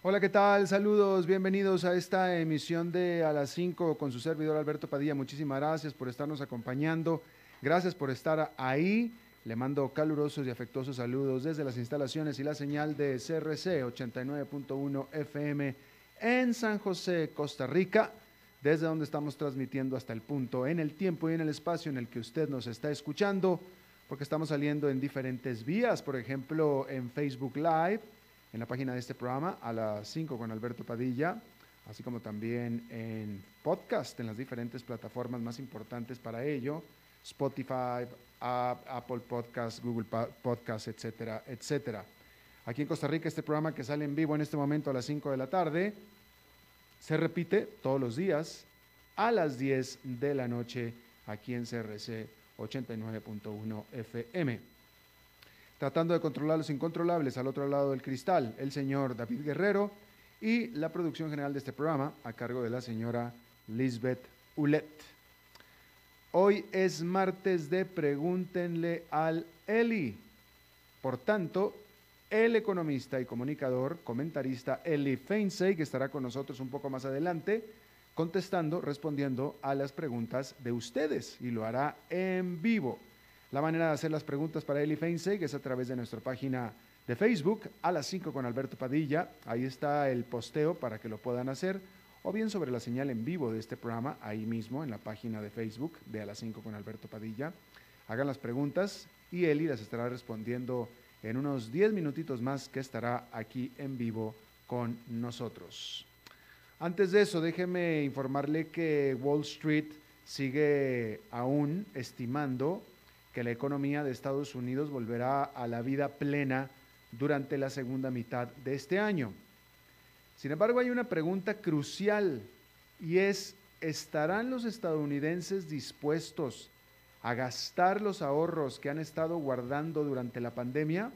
Hola, ¿qué tal? Saludos, bienvenidos a esta emisión de A las 5 con su servidor Alberto Padilla. Muchísimas gracias por estarnos acompañando. Gracias por estar ahí. Le mando calurosos y afectuosos saludos desde las instalaciones y la señal de CRC 89.1 FM en San José, Costa Rica, desde donde estamos transmitiendo hasta el punto, en el tiempo y en el espacio en el que usted nos está escuchando, porque estamos saliendo en diferentes vías, por ejemplo, en Facebook Live, en la página de este programa, a las 5 con Alberto Padilla, así como también en podcast, en las diferentes plataformas más importantes para ello, Spotify, Apple Podcast, Google Podcast, etcétera, etcétera. Aquí en Costa Rica este programa que sale en vivo en este momento a las 5 de la tarde se repite todos los días a las 10 de la noche aquí en CRC 89.1 FM. Tratando de controlar los incontrolables al otro lado del cristal, el señor David Guerrero y la producción general de este programa a cargo de la señora Lisbeth Ulet. Hoy es martes de Pregúntenle al Eli. Por tanto, el economista y comunicador, comentarista Eli Feinsey, que estará con nosotros un poco más adelante, contestando, respondiendo a las preguntas de ustedes y lo hará en vivo. La manera de hacer las preguntas para Eli Feinsey es a través de nuestra página de Facebook a las 5 con Alberto Padilla. Ahí está el posteo para que lo puedan hacer o bien sobre la señal en vivo de este programa, ahí mismo en la página de Facebook de A las 5 con Alberto Padilla. Hagan las preguntas y Eli las estará respondiendo en unos 10 minutitos más que estará aquí en vivo con nosotros. Antes de eso, déjeme informarle que Wall Street sigue aún estimando que la economía de Estados Unidos volverá a la vida plena durante la segunda mitad de este año. Sin embargo, hay una pregunta crucial y es, ¿estarán los estadounidenses dispuestos a gastar los ahorros que han estado guardando durante la pandemia?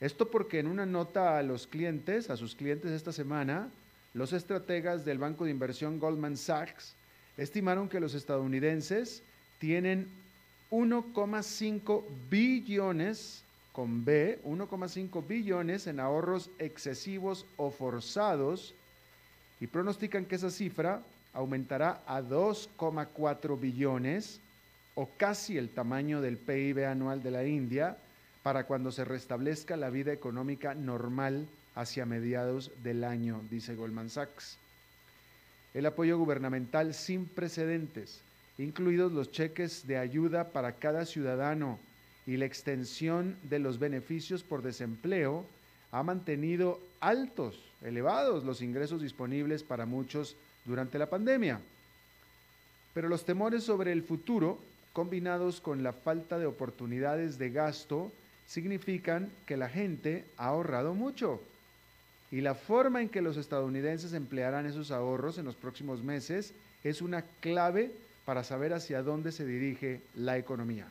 Esto porque en una nota a los clientes, a sus clientes esta semana, los estrategas del banco de inversión Goldman Sachs estimaron que los estadounidenses tienen 1,5 billones con B, 1,5 billones en ahorros excesivos o forzados y pronostican que esa cifra aumentará a 2,4 billones o casi el tamaño del PIB anual de la India para cuando se restablezca la vida económica normal hacia mediados del año, dice Goldman Sachs. El apoyo gubernamental sin precedentes, incluidos los cheques de ayuda para cada ciudadano y la extensión de los beneficios por desempleo, ha mantenido altos, elevados los ingresos disponibles para muchos durante la pandemia. Pero los temores sobre el futuro combinados con la falta de oportunidades de gasto, significan que la gente ha ahorrado mucho. Y la forma en que los estadounidenses emplearán esos ahorros en los próximos meses es una clave para saber hacia dónde se dirige la economía.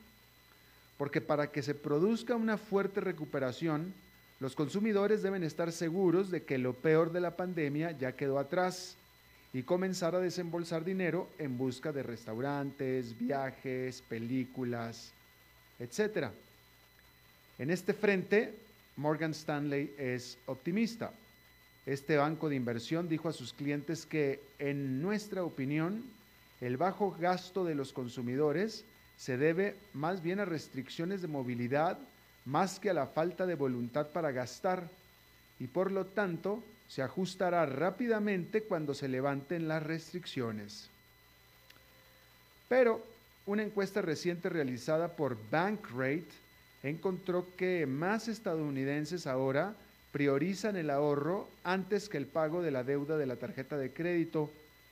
Porque para que se produzca una fuerte recuperación, los consumidores deben estar seguros de que lo peor de la pandemia ya quedó atrás y comenzar a desembolsar dinero en busca de restaurantes, viajes, películas, etc. En este frente, Morgan Stanley es optimista. Este banco de inversión dijo a sus clientes que, en nuestra opinión, el bajo gasto de los consumidores se debe más bien a restricciones de movilidad más que a la falta de voluntad para gastar y por lo tanto se ajustará rápidamente cuando se levanten las restricciones. Pero una encuesta reciente realizada por Bankrate encontró que más estadounidenses ahora priorizan el ahorro antes que el pago de la deuda de la tarjeta de crédito,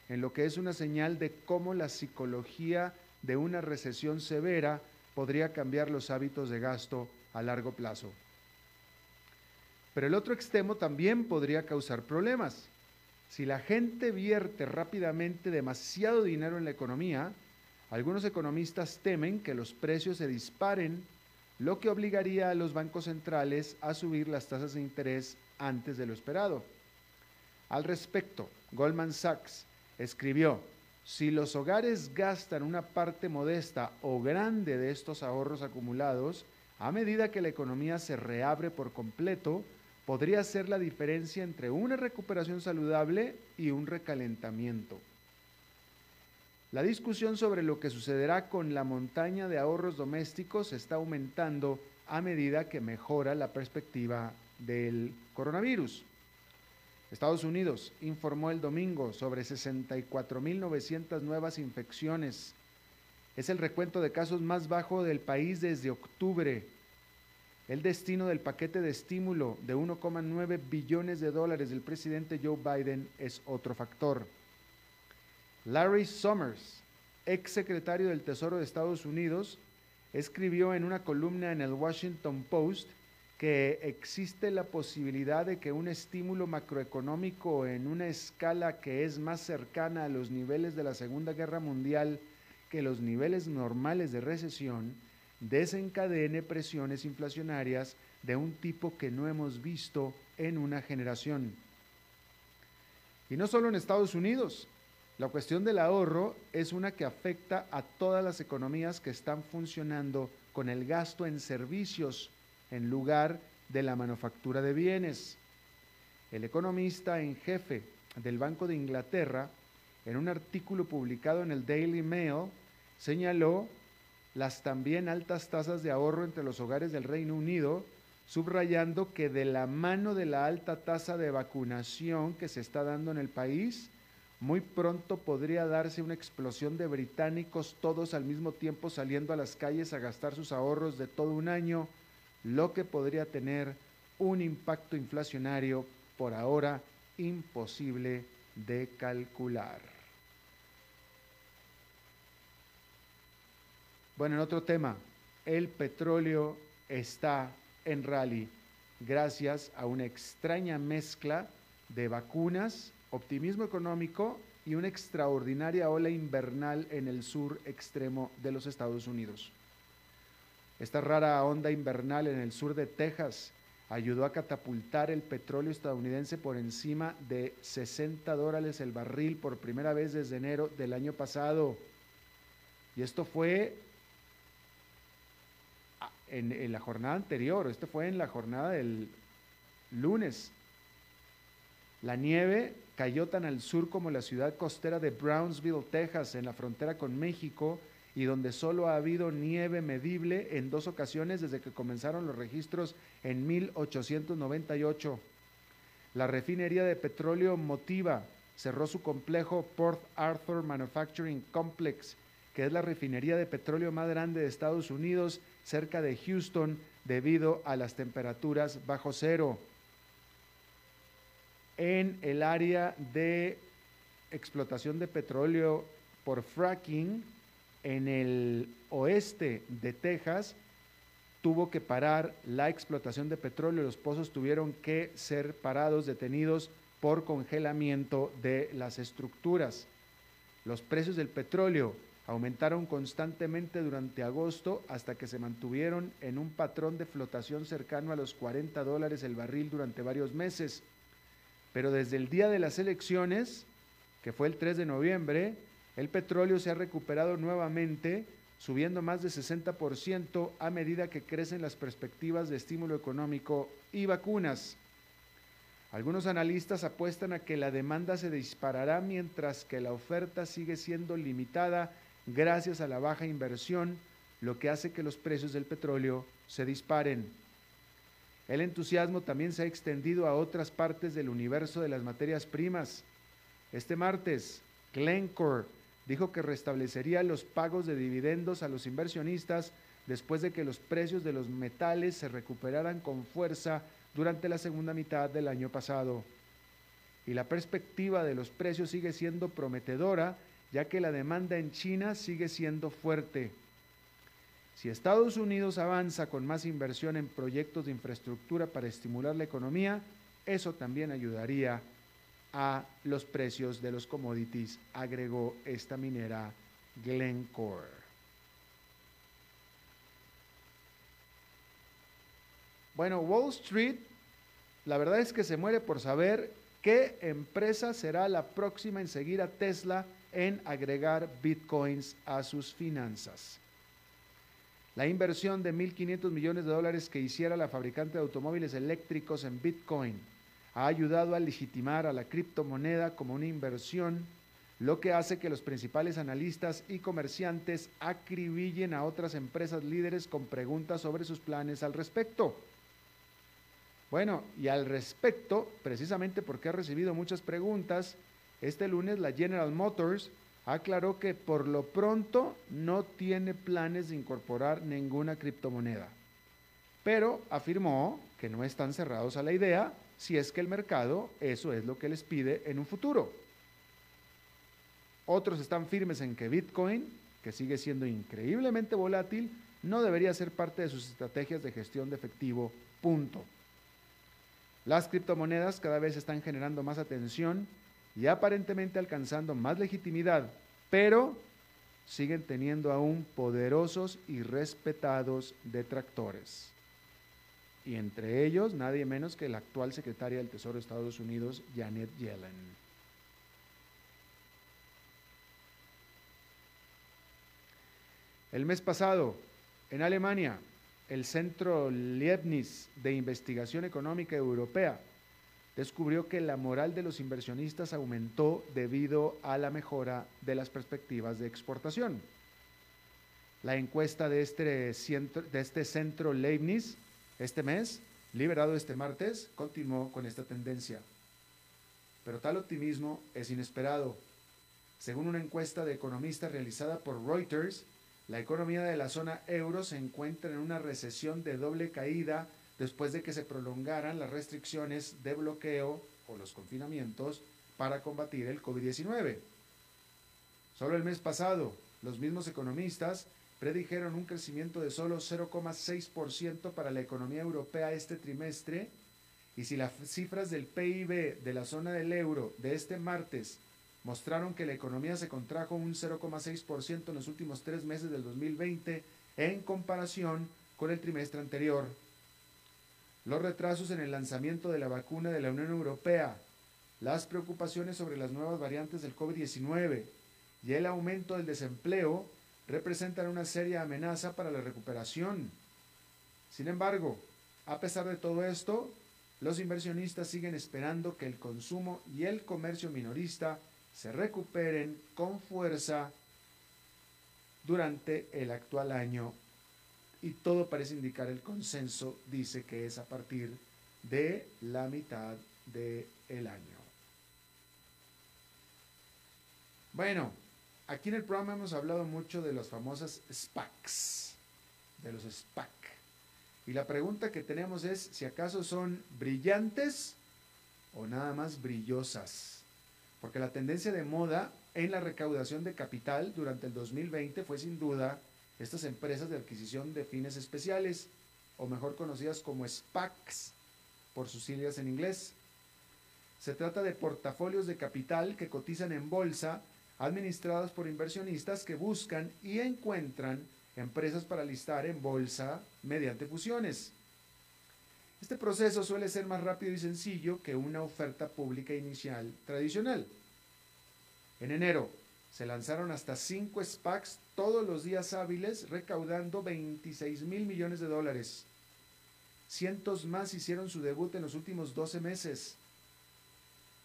en lo que es una señal de cómo la psicología de una recesión severa podría cambiar los hábitos de gasto a largo plazo. Pero el otro extremo también podría causar problemas. Si la gente vierte rápidamente demasiado dinero en la economía, algunos economistas temen que los precios se disparen, lo que obligaría a los bancos centrales a subir las tasas de interés antes de lo esperado. Al respecto, Goldman Sachs escribió, si los hogares gastan una parte modesta o grande de estos ahorros acumulados, a medida que la economía se reabre por completo, podría ser la diferencia entre una recuperación saludable y un recalentamiento. La discusión sobre lo que sucederá con la montaña de ahorros domésticos está aumentando a medida que mejora la perspectiva del coronavirus. Estados Unidos informó el domingo sobre 64.900 nuevas infecciones. Es el recuento de casos más bajo del país desde octubre. El destino del paquete de estímulo de 1,9 billones de dólares del presidente Joe Biden es otro factor. Larry Summers, ex secretario del Tesoro de Estados Unidos, escribió en una columna en el Washington Post que existe la posibilidad de que un estímulo macroeconómico en una escala que es más cercana a los niveles de la Segunda Guerra Mundial que los niveles normales de recesión desencadene presiones inflacionarias de un tipo que no hemos visto en una generación. Y no solo en Estados Unidos, la cuestión del ahorro es una que afecta a todas las economías que están funcionando con el gasto en servicios en lugar de la manufactura de bienes. El economista en jefe del Banco de Inglaterra, en un artículo publicado en el Daily Mail, señaló las también altas tasas de ahorro entre los hogares del Reino Unido, subrayando que de la mano de la alta tasa de vacunación que se está dando en el país, muy pronto podría darse una explosión de británicos todos al mismo tiempo saliendo a las calles a gastar sus ahorros de todo un año, lo que podría tener un impacto inflacionario por ahora imposible de calcular. Bueno, en otro tema, el petróleo está en rally gracias a una extraña mezcla de vacunas optimismo económico y una extraordinaria ola invernal en el sur extremo de los Estados Unidos. Esta rara onda invernal en el sur de Texas ayudó a catapultar el petróleo estadounidense por encima de 60 dólares el barril por primera vez desde enero del año pasado. Y esto fue en, la jornada anterior, esto fue en la jornada del lunes. La nieve cayó tan al sur como la ciudad costera de Brownsville, Texas, en la frontera con México, y donde solo ha habido nieve medible en dos ocasiones desde que comenzaron los registros en 1898. La refinería de petróleo Motiva cerró su complejo Port Arthur Manufacturing Complex, que es la refinería de petróleo más grande de Estados Unidos, cerca de Houston, debido a las temperaturas bajo cero en el área de explotación de petróleo por fracking en el oeste de Texas tuvo que parar la explotación de petróleo, los pozos tuvieron que ser parados, detenidos por congelamiento de las estructuras. Los precios del petróleo aumentaron constantemente durante agosto hasta que se mantuvieron en un patrón de flotación cercano a los 40 dólares el barril durante varios meses. Pero desde el día de las elecciones, que fue el 3 de noviembre, el petróleo se ha recuperado nuevamente, subiendo más de 60% a medida que crecen las perspectivas de estímulo económico y vacunas. Algunos analistas apuestan a que la demanda se disparará mientras que la oferta sigue siendo limitada gracias a la baja inversión, lo que hace que los precios del petróleo se disparen. El entusiasmo también se ha extendido a otras partes del universo de las materias primas. Este martes, Glencore dijo que restablecería los pagos de dividendos a los inversionistas después de que los precios de los metales se recuperaran con fuerza durante la segunda mitad del año pasado. Y la perspectiva de los precios sigue siendo prometedora, ya que la demanda en China sigue siendo fuerte. Si Estados Unidos avanza con más inversión en proyectos de infraestructura para estimular la economía, eso también ayudaría a los precios de los commodities, agregó esta minera Glencore. Bueno, Wall Street, la verdad es que se muere por saber qué empresa será la próxima en seguir a Tesla en agregar bitcoins a sus finanzas. La inversión de 1.500 millones de dólares que hiciera la fabricante de automóviles eléctricos en Bitcoin ha ayudado a legitimar a la criptomoneda como una inversión, lo que hace que los principales analistas y comerciantes acribillen a otras empresas líderes con preguntas sobre sus planes al respecto. Bueno, y al respecto, precisamente porque ha recibido muchas preguntas, este lunes la General Motors aclaró que por lo pronto no tiene planes de incorporar ninguna criptomoneda, pero afirmó que no están cerrados a la idea si es que el mercado eso es lo que les pide en un futuro. Otros están firmes en que Bitcoin, que sigue siendo increíblemente volátil, no debería ser parte de sus estrategias de gestión de efectivo. Punto. Las criptomonedas cada vez están generando más atención y aparentemente alcanzando más legitimidad, pero siguen teniendo aún poderosos y respetados detractores. Y entre ellos nadie menos que la actual secretaria del Tesoro de Estados Unidos, Janet Yellen. El mes pasado, en Alemania, el Centro Leibniz de Investigación Económica Europea descubrió que la moral de los inversionistas aumentó debido a la mejora de las perspectivas de exportación. La encuesta de este, centro, de este centro Leibniz este mes, liberado este martes, continuó con esta tendencia. Pero tal optimismo es inesperado. Según una encuesta de economistas realizada por Reuters, la economía de la zona euro se encuentra en una recesión de doble caída después de que se prolongaran las restricciones de bloqueo o los confinamientos para combatir el COVID-19. Solo el mes pasado, los mismos economistas predijeron un crecimiento de solo 0,6% para la economía europea este trimestre, y si las cifras del PIB de la zona del euro de este martes mostraron que la economía se contrajo un 0,6% en los últimos tres meses del 2020 en comparación con el trimestre anterior, los retrasos en el lanzamiento de la vacuna de la Unión Europea, las preocupaciones sobre las nuevas variantes del COVID-19 y el aumento del desempleo representan una seria amenaza para la recuperación. Sin embargo, a pesar de todo esto, los inversionistas siguen esperando que el consumo y el comercio minorista se recuperen con fuerza durante el actual año y todo parece indicar el consenso dice que es a partir de la mitad del año. Bueno, aquí en el programa hemos hablado mucho de las famosas SPACs, de los SPAC. Y la pregunta que tenemos es si acaso son brillantes o nada más brillosas. Porque la tendencia de moda en la recaudación de capital durante el 2020 fue sin duda estas empresas de adquisición de fines especiales, o mejor conocidas como SPACs, por sus siglas en inglés. Se trata de portafolios de capital que cotizan en bolsa, administrados por inversionistas que buscan y encuentran empresas para listar en bolsa mediante fusiones. Este proceso suele ser más rápido y sencillo que una oferta pública inicial tradicional. En enero, se lanzaron hasta cinco SPACs todos los días hábiles, recaudando 26 mil millones de dólares. Cientos más hicieron su debut en los últimos 12 meses.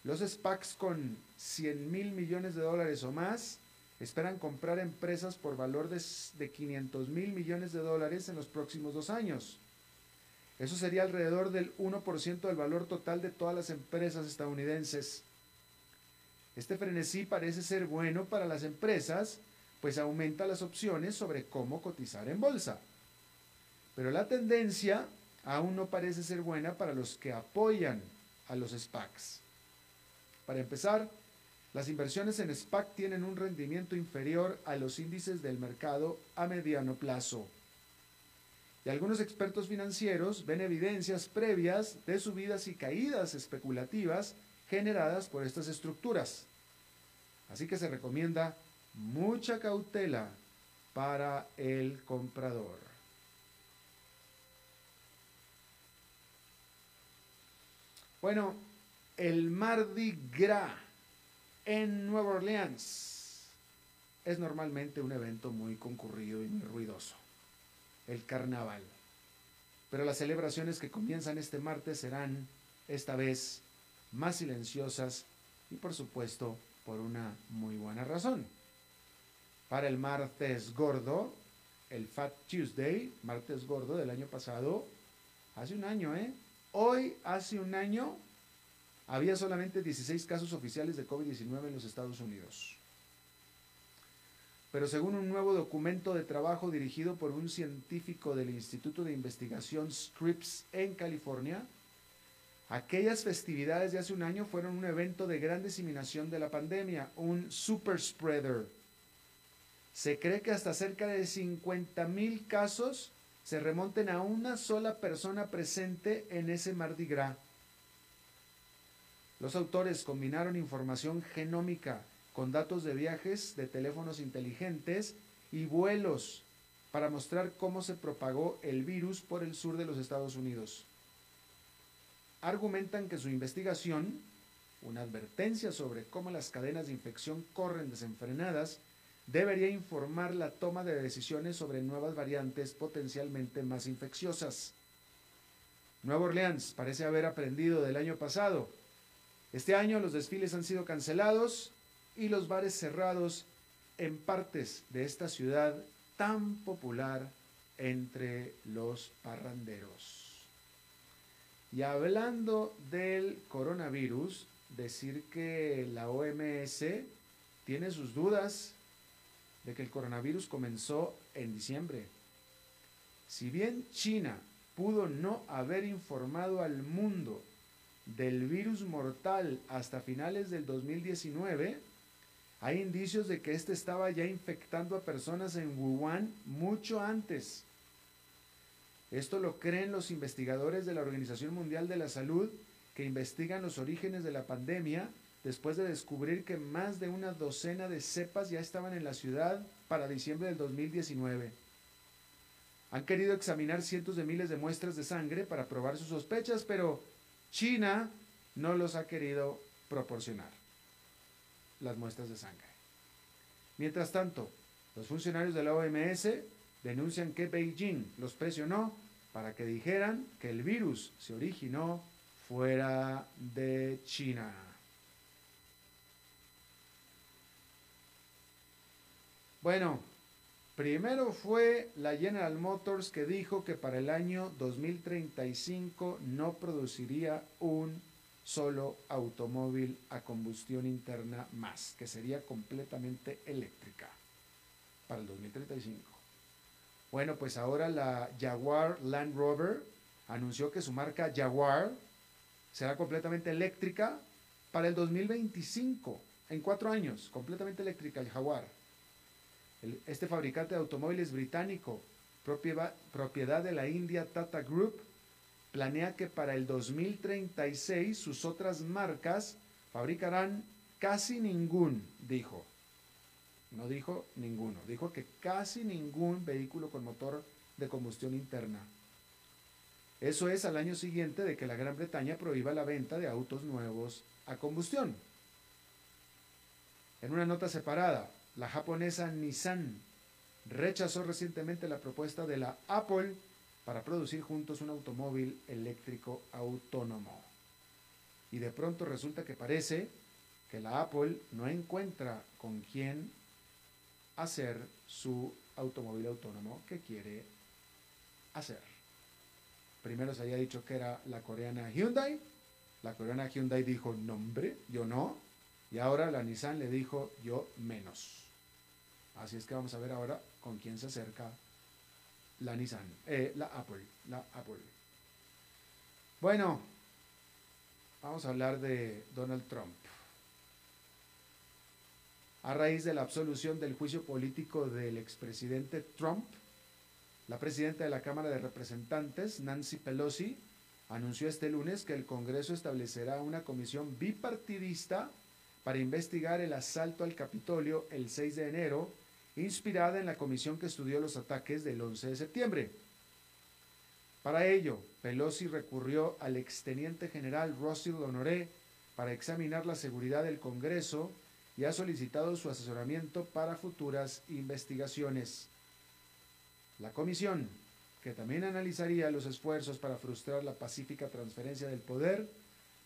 Los SPACs con 100 mil millones de dólares o más esperan comprar empresas por valor de, de 500 mil millones de dólares en los próximos dos años. Eso sería alrededor del 1% del valor total de todas las empresas estadounidenses. Este frenesí parece ser bueno para las empresas, pues aumenta las opciones sobre cómo cotizar en bolsa. Pero la tendencia aún no parece ser buena para los que apoyan a los SPACs. Para empezar, las inversiones en SPAC tienen un rendimiento inferior a los índices del mercado a mediano plazo. Y algunos expertos financieros ven evidencias previas de subidas y caídas especulativas generadas por estas estructuras. Así que se recomienda mucha cautela para el comprador. Bueno, el Mardi Gras en Nueva Orleans es normalmente un evento muy concurrido y muy ruidoso. el carnaval. Pero las celebraciones que comienzan este martes serán, esta vez, más silenciosas y por supuesto por una muy buena razón. Para el martes gordo, el Fat Tuesday, martes gordo del año pasado, hace un año, ¿eh? Hoy, hace un año, había solamente 16 casos oficiales de COVID-19 en los Estados Unidos. Pero según un nuevo documento de trabajo dirigido por un científico del Instituto de Investigación Scripps en California, aquellas festividades de hace un año fueron un evento de gran diseminación de la pandemia, un super spreader. Se cree que hasta cerca de 50 mil casos se remonten a una sola persona presente en ese Mardi Gras. Los autores combinaron información genómica con datos de viajes de teléfonos inteligentes y vuelos para mostrar cómo se propagó el virus por el sur de los Estados Unidos. Argumentan que su investigación, una advertencia sobre cómo las cadenas de infección corren desenfrenadas, debería informar la toma de decisiones sobre nuevas variantes potencialmente más infecciosas. Nueva Orleans parece haber aprendido del año pasado. Este año los desfiles han sido cancelados y los bares cerrados en partes de esta ciudad tan popular entre los parranderos. Y hablando del coronavirus, decir que la OMS tiene sus dudas de que el coronavirus comenzó en diciembre. Si bien China pudo no haber informado al mundo del virus mortal hasta finales del 2019, hay indicios de que éste estaba ya infectando a personas en Wuhan mucho antes. Esto lo creen los investigadores de la Organización Mundial de la Salud que investigan los orígenes de la pandemia después de descubrir que más de una docena de cepas ya estaban en la ciudad para diciembre del 2019. Han querido examinar cientos de miles de muestras de sangre para probar sus sospechas, pero China no los ha querido proporcionar las muestras de sangre. Mientras tanto, los funcionarios de la OMS denuncian que Beijing los presionó para que dijeran que el virus se originó fuera de China. Bueno, primero fue la General Motors que dijo que para el año 2035 no produciría un solo automóvil a combustión interna más, que sería completamente eléctrica para el 2035. Bueno, pues ahora la Jaguar Land Rover anunció que su marca Jaguar será completamente eléctrica para el 2025, en cuatro años, completamente eléctrica el Jaguar. Este fabricante de automóviles británico, propiedad de la India Tata Group, planea que para el 2036 sus otras marcas fabricarán casi ningún, dijo. No dijo ninguno, dijo que casi ningún vehículo con motor de combustión interna. Eso es al año siguiente de que la Gran Bretaña prohíba la venta de autos nuevos a combustión. En una nota separada, la japonesa Nissan rechazó recientemente la propuesta de la Apple para producir juntos un automóvil eléctrico autónomo. Y de pronto resulta que parece que la Apple no encuentra con quién hacer su automóvil autónomo que quiere hacer. Primero se había dicho que era la coreana Hyundai. La coreana Hyundai dijo, nombre, yo no. Y ahora la Nissan le dijo, yo menos. Así es que vamos a ver ahora con quién se acerca la Nissan, eh, la Apple, la Apple. Bueno, vamos a hablar de Donald Trump. A raíz de la absolución del juicio político del expresidente Trump, la presidenta de la Cámara de Representantes, Nancy Pelosi, anunció este lunes que el Congreso establecerá una comisión bipartidista para investigar el asalto al Capitolio el 6 de enero inspirada en la comisión que estudió los ataques del 11 de septiembre. Para ello, Pelosi recurrió al exteniente general Russell Honoré para examinar la seguridad del Congreso y ha solicitado su asesoramiento para futuras investigaciones. La comisión, que también analizaría los esfuerzos para frustrar la pacífica transferencia del poder,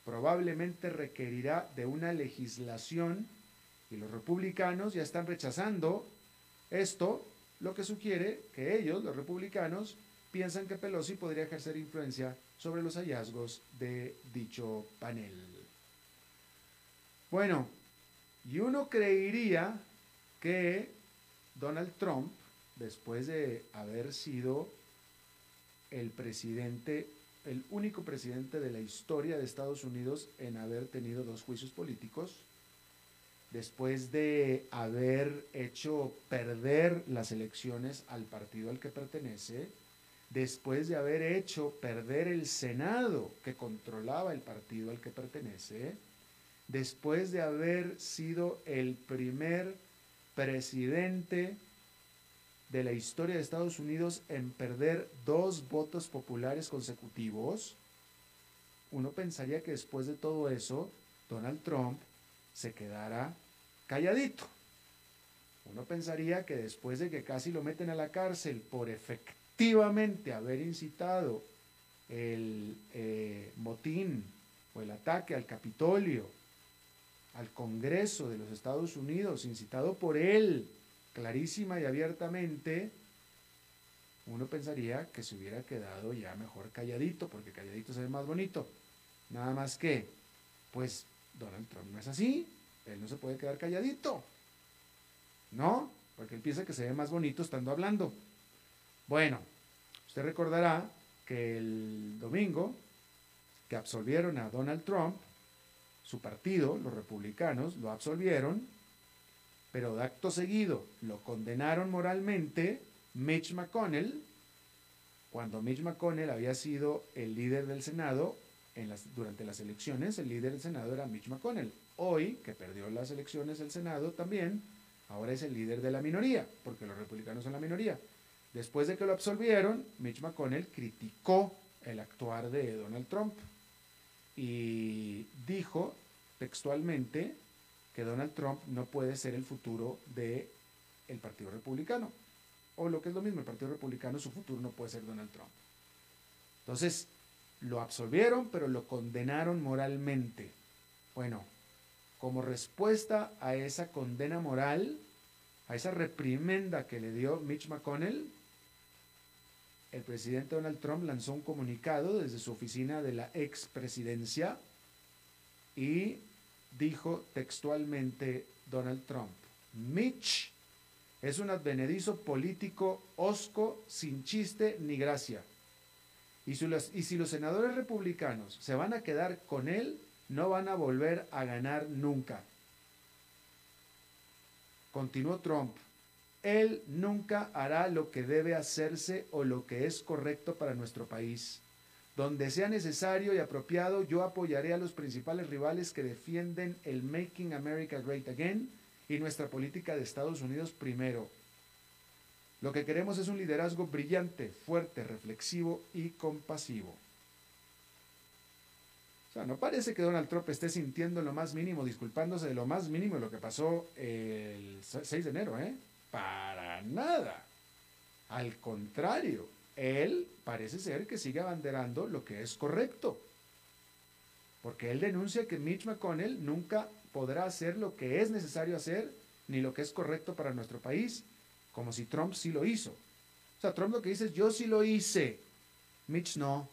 probablemente requerirá de una legislación y los republicanos ya están rechazando esto, lo que sugiere que ellos, los republicanos, piensan que Pelosi podría ejercer influencia sobre los hallazgos de dicho panel. Bueno, y uno creería que Donald Trump, después de haber sido el presidente, el único presidente de la historia de Estados Unidos en haber tenido dos juicios políticos, después de haber hecho perder las elecciones al partido al que pertenece, después de haber hecho perder el Senado que controlaba el partido al que pertenece, después de haber sido el primer presidente de la historia de Estados Unidos en perder dos votos populares consecutivos, uno pensaría que después de todo eso, Donald Trump se quedara calladito. Uno pensaría que después de que casi lo meten a la cárcel por efectivamente haber incitado el eh, motín o el ataque al Capitolio, al Congreso de los Estados Unidos, incitado por él, clarísima y abiertamente, uno pensaría que se hubiera quedado ya mejor calladito, porque calladito se ve más bonito. Nada más que, pues Donald Trump no es así, él no se puede quedar calladito. ¿No? Porque él piensa que se ve más bonito estando hablando. Bueno, usted recordará que el domingo que absolvieron a Donald Trump, su partido, los republicanos, lo absolvieron, pero de acto seguido lo condenaron moralmente Mitch McConnell, cuando Mitch McConnell había sido el líder del Senado durante las elecciones, el líder del Senado era Mitch McConnell. Hoy, que perdió las elecciones del Senado también, ahora es el líder de la minoría, porque los republicanos son la minoría. Después de que lo absolvieron, Mitch McConnell criticó el actuar de Donald Trump y dijo textualmente que Donald Trump no puede ser el futuro del el Partido Republicano. O lo que es lo mismo, el Partido Republicano, su futuro no puede ser Donald Trump. Entonces, lo absolvieron, pero lo condenaron moralmente. Bueno, como respuesta a esa condena moral, a esa reprimenda que le dio Mitch McConnell, el presidente Donald Trump lanzó un comunicado desde su oficina de la expresidencia y dijo textualmente Donald Trump, Mitch es un advenedizo político osco sin chiste ni gracia. Y y si los senadores republicanos se van a quedar con él, no van a volver a ganar nunca. Continuó Trump. Él nunca hará lo que debe hacerse o lo que es correcto para nuestro país. Donde sea necesario y apropiado, yo apoyaré a los principales rivales que defienden el Making America Great Again y nuestra política de Estados Unidos primero. Lo que queremos es un liderazgo brillante, fuerte, reflexivo y compasivo. O sea, no parece que Donald Trump esté sintiendo lo más mínimo, disculpándose de lo más mínimo de lo que pasó el 6 de enero, ¿eh? Para nada. Al contrario, él parece ser que sigue abanderando lo que es correcto. Porque él denuncia que Mitch McConnell nunca podrá hacer lo que es necesario hacer ni lo que es correcto para nuestro país, como si Trump sí lo hizo. O sea, Trump lo que dice es yo sí lo hice, Mitch no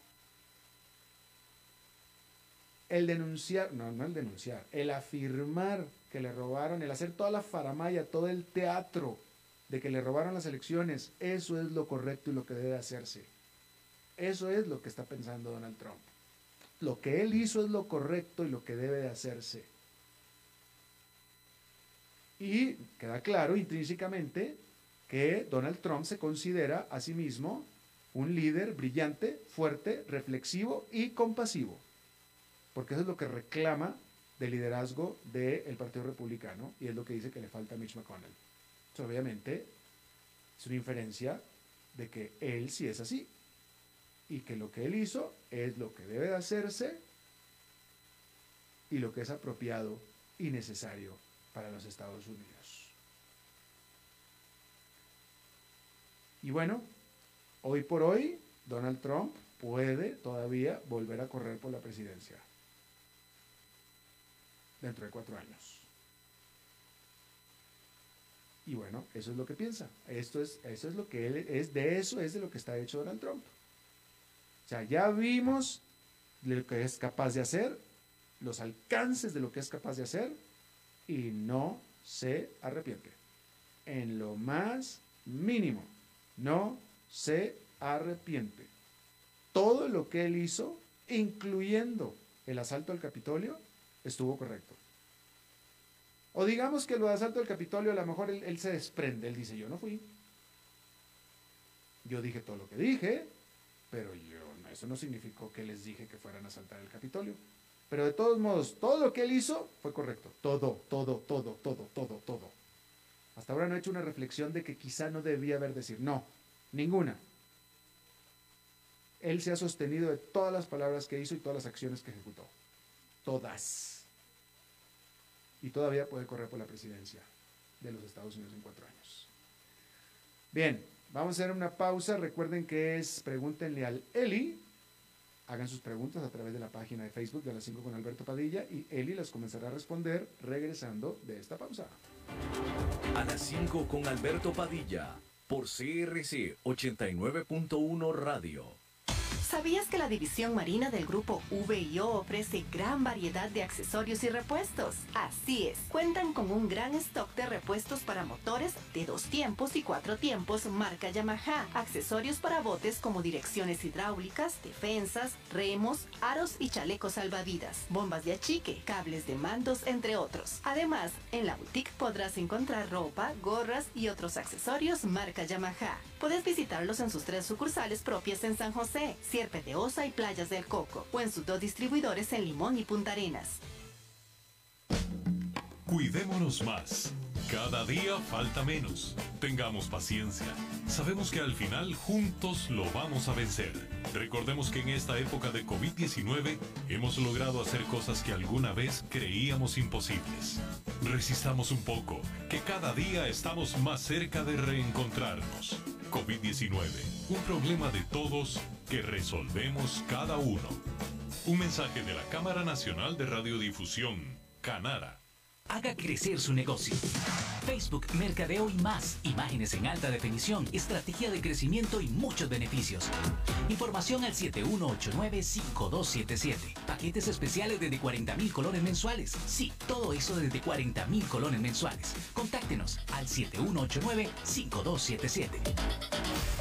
el denunciar, no, no el denunciar, el afirmar que le robaron, el hacer toda la faramaya, todo el teatro de que le robaron las elecciones, eso es lo correcto y lo que debe hacerse. Eso es lo que está pensando Donald Trump. Lo que él hizo es lo correcto y lo que debe de hacerse. Y queda claro intrínsecamente que Donald Trump se considera a sí mismo un líder brillante, fuerte, reflexivo y compasivo porque eso es lo que reclama del liderazgo del Partido Republicano y es lo que dice que le falta a Mitch McConnell. Obviamente es una inferencia de que él sí es así y que lo que él hizo es lo que debe de hacerse y lo que es apropiado y necesario para los Estados Unidos. Y bueno, hoy por hoy, Donald Trump puede todavía volver a correr por la presidencia dentro de cuatro años. Y bueno, eso es lo que piensa. Esto es, eso es lo que él es, de eso es de lo que está hecho Donald Trump. O sea, ya vimos lo que es capaz de hacer, los alcances de lo que es capaz de hacer, y no se arrepiente. En lo más mínimo, no se arrepiente. Todo lo que él hizo, incluyendo el asalto al Capitolio, estuvo correcto. O digamos que lo de asalto al Capitolio, a lo mejor él, se desprende, él dice, yo no fui. Yo dije todo lo que dije, pero yo, eso no significó que les dije que fueran a asaltar el Capitolio. Pero de todos modos, todo lo que él hizo fue correcto. Todo, todo, todo, todo, todo, todo. Hasta ahora no he hecho una reflexión de que quizá no debía haber decir, no, ninguna. Él se ha sostenido de todas las palabras que hizo y todas las acciones que ejecutó. Todas. Y todavía puede correr por la presidencia de los Estados Unidos en cuatro años. Bien, vamos a hacer una pausa. Recuerden que es Pregúntenle al Eli hagan sus preguntas a través de la página de Facebook de las 5 con Alberto Padilla y Eli las comenzará a responder regresando de esta pausa. A las 5 con Alberto Padilla por CRC 89.1 Radio. ¿Sabías que la división marina del grupo VIO ofrece gran variedad de accesorios y repuestos? Así es, cuentan con un gran stock de repuestos para motores de dos tiempos y cuatro tiempos marca Yamaha, accesorios para botes como direcciones hidráulicas, defensas, remos, aros y chalecos salvavidas, bombas de achique, cables de mandos, entre otros. Además, en la boutique podrás encontrar ropa, gorras y otros accesorios marca Yamaha. Puedes visitarlos en sus tres sucursales propias en San José, Sierpe de Osa y Playas del Coco, o en sus dos distribuidores en Limón y Punta Arenas. Cuidémonos más. Cada día falta menos. Tengamos paciencia. Sabemos que al final juntos lo vamos a vencer. Recordemos que en esta época de COVID-19 hemos logrado hacer cosas que alguna vez creíamos imposibles. Resistamos un poco, que cada día estamos más cerca de reencontrarnos. COVID-19, un problema de todos que resolvemos cada uno. Un mensaje de la Cámara Nacional de Radiodifusión, Canara. Haga crecer su negocio. Facebook, Mercadeo y más. Imágenes en alta definición, estrategia de crecimiento y muchos beneficios. Información al 7189-5277. Paquetes especiales desde 40 mil mensuales. Sí, todo eso desde 40 mil colones mensuales. Contáctenos al 7189-5277.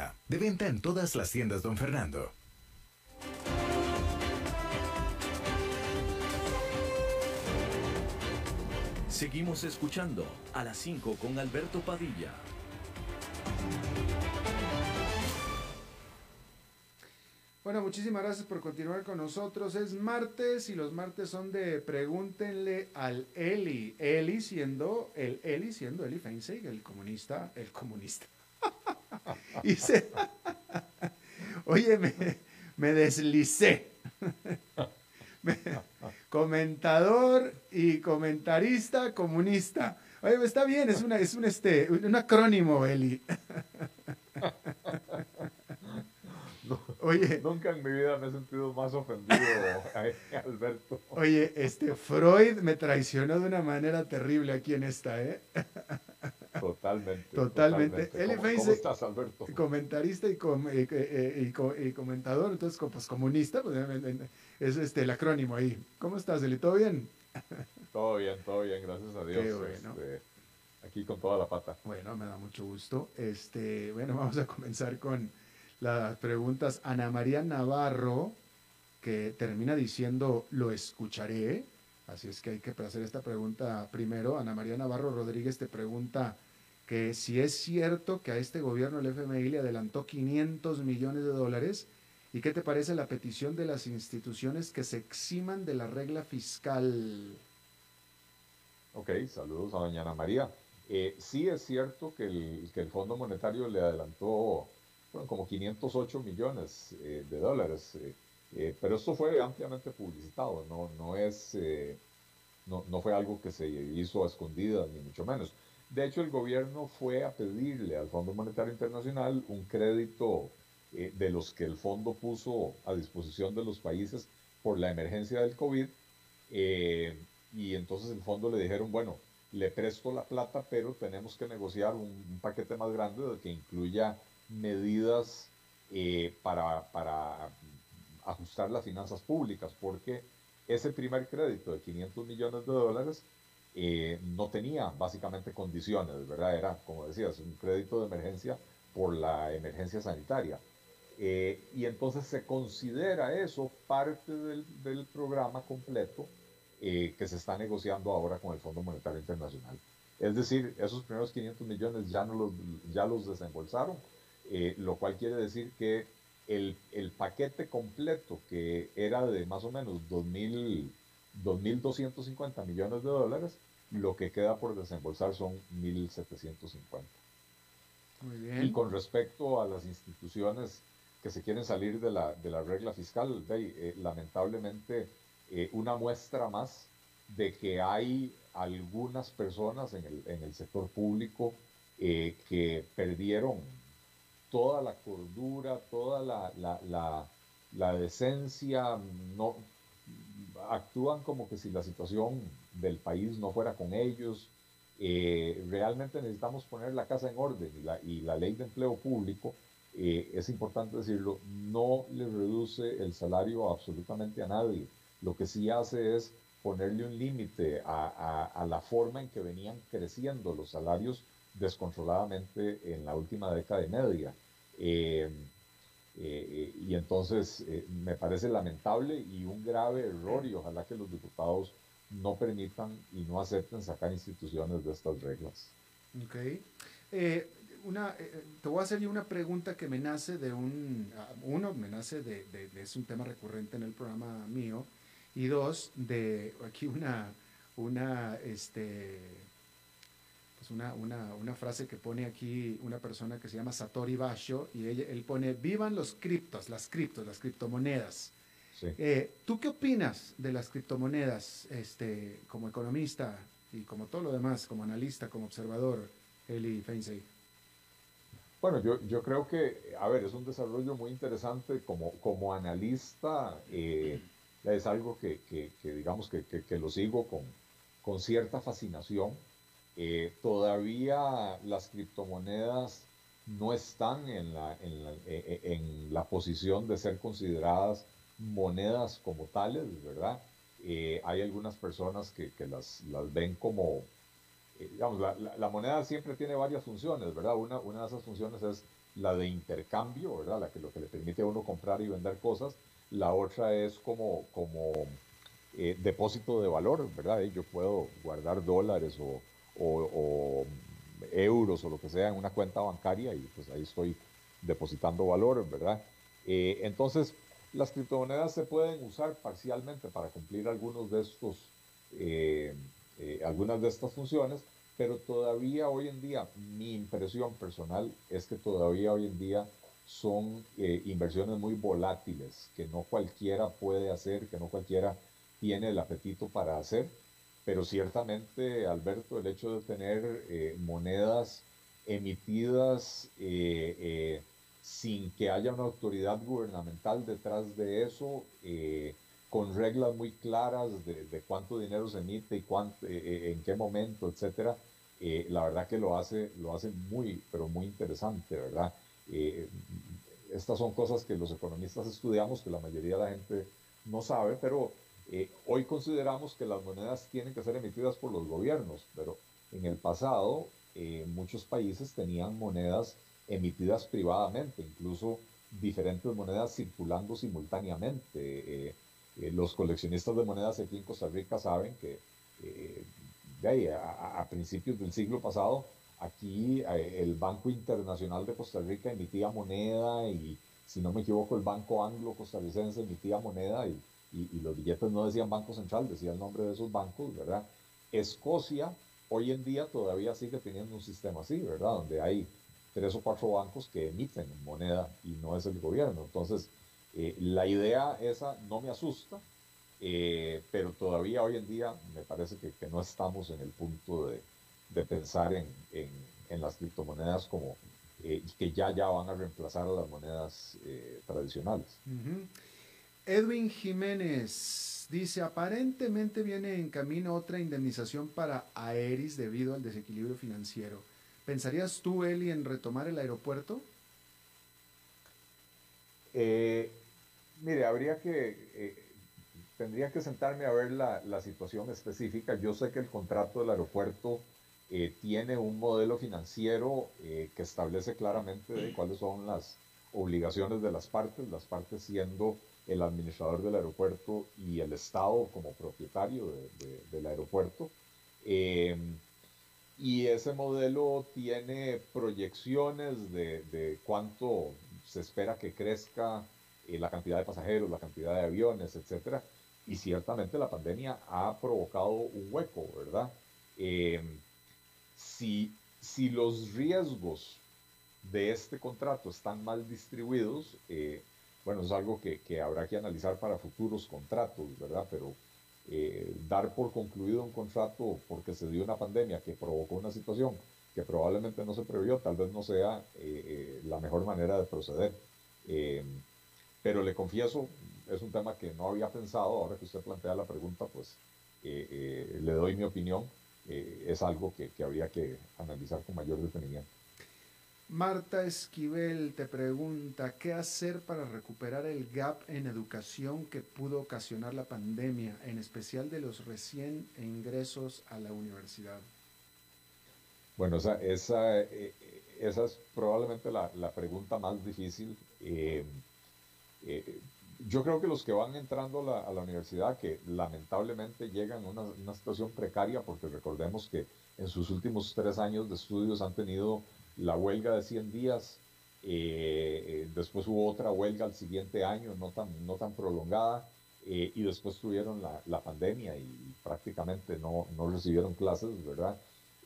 De venta en todas las tiendas, don Fernando. Seguimos escuchando a las 5 con Alberto Padilla. Bueno, muchísimas gracias por continuar con nosotros. Es martes y los martes son de pregúntenle al Eli. Eli siendo el Eli siendo Eli Feinstein, el comunista, el comunista. y se... Oye, me, deslicé. comentador y comentarista comunista. Oye, está bien, es, una, es un, este, un acrónimo, Eli. Oye, nunca en mi vida me he sentido más ofendido, Alberto. Oye, este Freud me traicionó de una manera terrible aquí en esta, ¿eh? Totalmente. Totalmente. ¿Cómo, estás, Alberto? Comentarista y, eh, y, comentador, entonces pues comunista, pues, es este el acrónimo ahí. ¿Cómo estás, Eli? ¿Todo bien? Todo bien, todo bien, gracias a Dios. Este, aquí con toda la pata. Bueno, me da mucho gusto. Este, bueno, vamos a comenzar con las preguntas. Ana María Navarro, que termina diciendo, lo escucharé. Así es que hay que hacer esta pregunta primero. Ana María Navarro Rodríguez te pregunta, que si es cierto que a este gobierno el FMI le adelantó 500 millones de dólares, ¿y qué te parece la petición de las instituciones que se eximan de la regla fiscal? Ok, saludos a doña Ana María. Eh, sí es cierto que el, que el, Fondo Monetario le adelantó como 508 millones eh, de dólares, eh, pero esto fue ampliamente publicitado, no, no, es, no, no, fue algo que se hizo a escondidas, ni mucho menos. De hecho, el gobierno fue a pedirle al Fondo Monetario Internacional un crédito de los que el fondo puso a disposición de los países por la emergencia del COVID, y entonces el fondo le dijeron, bueno, le presto la plata, pero tenemos que negociar un, paquete más grande que incluya medidas eh, para, para, ajustar las finanzas públicas, porque ese primer crédito de 500 millones de dólares eh, no tenía básicamente condiciones, ¿verdad? Era, como decías, un crédito de emergencia por la emergencia sanitaria. Eh, y entonces se considera eso parte del, programa completo eh, que se está negociando ahora con el Fondo Monetario Internacional. Es decir, esos primeros 500 millones ya, no los, ya los desembolsaron, lo cual quiere decir que el, el, paquete completo, que era de más o menos 2.250 millones de dólares, lo que queda por desembolsar son 1.750. Muy bien. Y con respecto a las instituciones que se quieren salir de la, de la regla fiscal, eh, lamentablemente eh, una muestra más de que hay algunas personas en el, en el sector público eh, que perdieron toda la cordura, toda la, la, la, decencia, no, actúan como que si la situación del país no fuera con ellos. Eh, realmente necesitamos poner la casa en orden y la, ley de empleo público, es importante decirlo, no le reduce el salario absolutamente a nadie lo que sí hace es ponerle un límite a, la forma en que venían creciendo los salarios descontroladamente en la última década y media. Eh, eh, y entonces eh, me parece lamentable y un grave error y ojalá que los diputados no permitan y no acepten sacar instituciones de estas reglas. Ok. una, te voy a hacer una pregunta que me nace de un, ah, uno, me nace de, de, es un tema recurrente en el programa mío, y dos, de aquí una, una, este, pues una, una, una, frase que pone aquí una persona que se llama Satori Basho y ella, él pone, vivan los criptos, las criptos, las criptomonedas. Eh, ¿Tú qué opinas de las criptomonedas este, como economista y como todo lo demás, como analista, como observador, Eli Feinsey? Bueno, yo, yo creo que, a ver, es un desarrollo muy interesante como, como analista. Eh, es algo que, digamos que, lo sigo con, con cierta fascinación. Eh, todavía las criptomonedas no están en la, en la, e, e, en la posición de ser consideradas monedas como tales, ¿verdad? Eh, hay algunas personas que, las, las, ven como, eh, la, la, moneda siempre tiene varias funciones, ¿verdad? Una, una de esas funciones es la de intercambio, ¿verdad? La que, lo que le permite a uno comprar y vender cosas, la otra es como, como eh, depósito de valor, ¿verdad? Yo puedo guardar dólares o, euros o lo que sea en una cuenta bancaria y pues ahí estoy depositando valor, ¿verdad? Eh, entonces, las criptomonedas se pueden usar parcialmente para cumplir algunos de estos, eh, algunas de estas funciones, pero todavía hoy en día, mi impresión personal es que todavía hoy en día son eh, inversiones muy volátiles, que no cualquiera puede hacer, que no cualquiera tiene el apetito para hacer, pero ciertamente, Alberto, el hecho de tener eh, monedas emitidas eh, sin que haya una autoridad gubernamental detrás de eso, con reglas muy claras de, cuánto dinero se emite y cuánto, en qué momento, etcétera, la verdad que lo hace, lo hace muy, pero muy interesante, ¿verdad? Eh, estas son cosas que los economistas estudiamos, que la mayoría de la gente no sabe, pero eh, hoy consideramos que las monedas tienen que ser emitidas por los gobiernos, pero en el pasado eh, muchos países tenían monedas emitidas privadamente, incluso diferentes monedas circulando simultáneamente. los coleccionistas de monedas aquí en Costa Rica saben que de ahí, a, principios del siglo pasado aquí el Banco Internacional de Costa Rica emitía moneda y, si no me equivoco, el Banco Anglo Costarricense emitía moneda y, y, los billetes no decían Banco Central, decía el nombre de esos bancos, ¿verdad? Escocia hoy en día todavía sigue teniendo un sistema así, ¿verdad? Donde hay tres o cuatro bancos que emiten moneda y no es el gobierno. Entonces, eh, la idea esa no me asusta, eh, pero todavía hoy en día me parece que, no estamos en el punto de, pensar en, las criptomonedas como eh, que ya, ya van a reemplazar a las monedas tradicionales. Edwin Jiménez dice, aparentemente viene en camino otra indemnización para Aeris debido al desequilibrio financiero. ¿Pensarías tú, Eli, en retomar el aeropuerto? Eh, mire, habría que, eh, tendría que sentarme a ver la, la, situación específica. Yo sé que el contrato del aeropuerto eh, tiene un modelo financiero que establece claramente cuáles son las obligaciones de las partes, las partes siendo el administrador del aeropuerto y el Estado como propietario del aeropuerto. Eh, y ese modelo tiene proyecciones de, cuánto se espera que crezca eh, la cantidad de pasajeros, la cantidad de aviones, etc. Y ciertamente la pandemia ha provocado un hueco, ¿verdad? Eh, si, si los riesgos de este contrato están mal distribuidos, bueno, es algo que, que, habrá que analizar para futuros contratos, ¿verdad? Pero eh, dar por concluido un contrato porque se dio una pandemia que provocó una situación que probablemente no se previó, tal vez no sea eh, eh, la mejor manera de proceder. pero le confieso, es un tema que no había pensado, ahora que usted plantea la pregunta, pues le doy mi opinión, es algo que, que habría que analizar con mayor detenimiento. Marta Esquivel te pregunta, ¿qué hacer para recuperar el gap en educación que pudo ocasionar la pandemia, en especial de los recién ingresos a la universidad? Bueno, esa, esa, eh, esa es probablemente la, la, pregunta más difícil. Eh, eh, yo creo que los que van entrando a la universidad, que lamentablemente llegan a una, una situación precaria, porque recordemos que en sus últimos tres años de estudios han tenido la huelga de 100 días, eh, eh, después hubo otra huelga al siguiente año, no tan, no tan prolongada, eh, y después tuvieron la, la pandemia y, prácticamente no, no, recibieron clases, ¿verdad?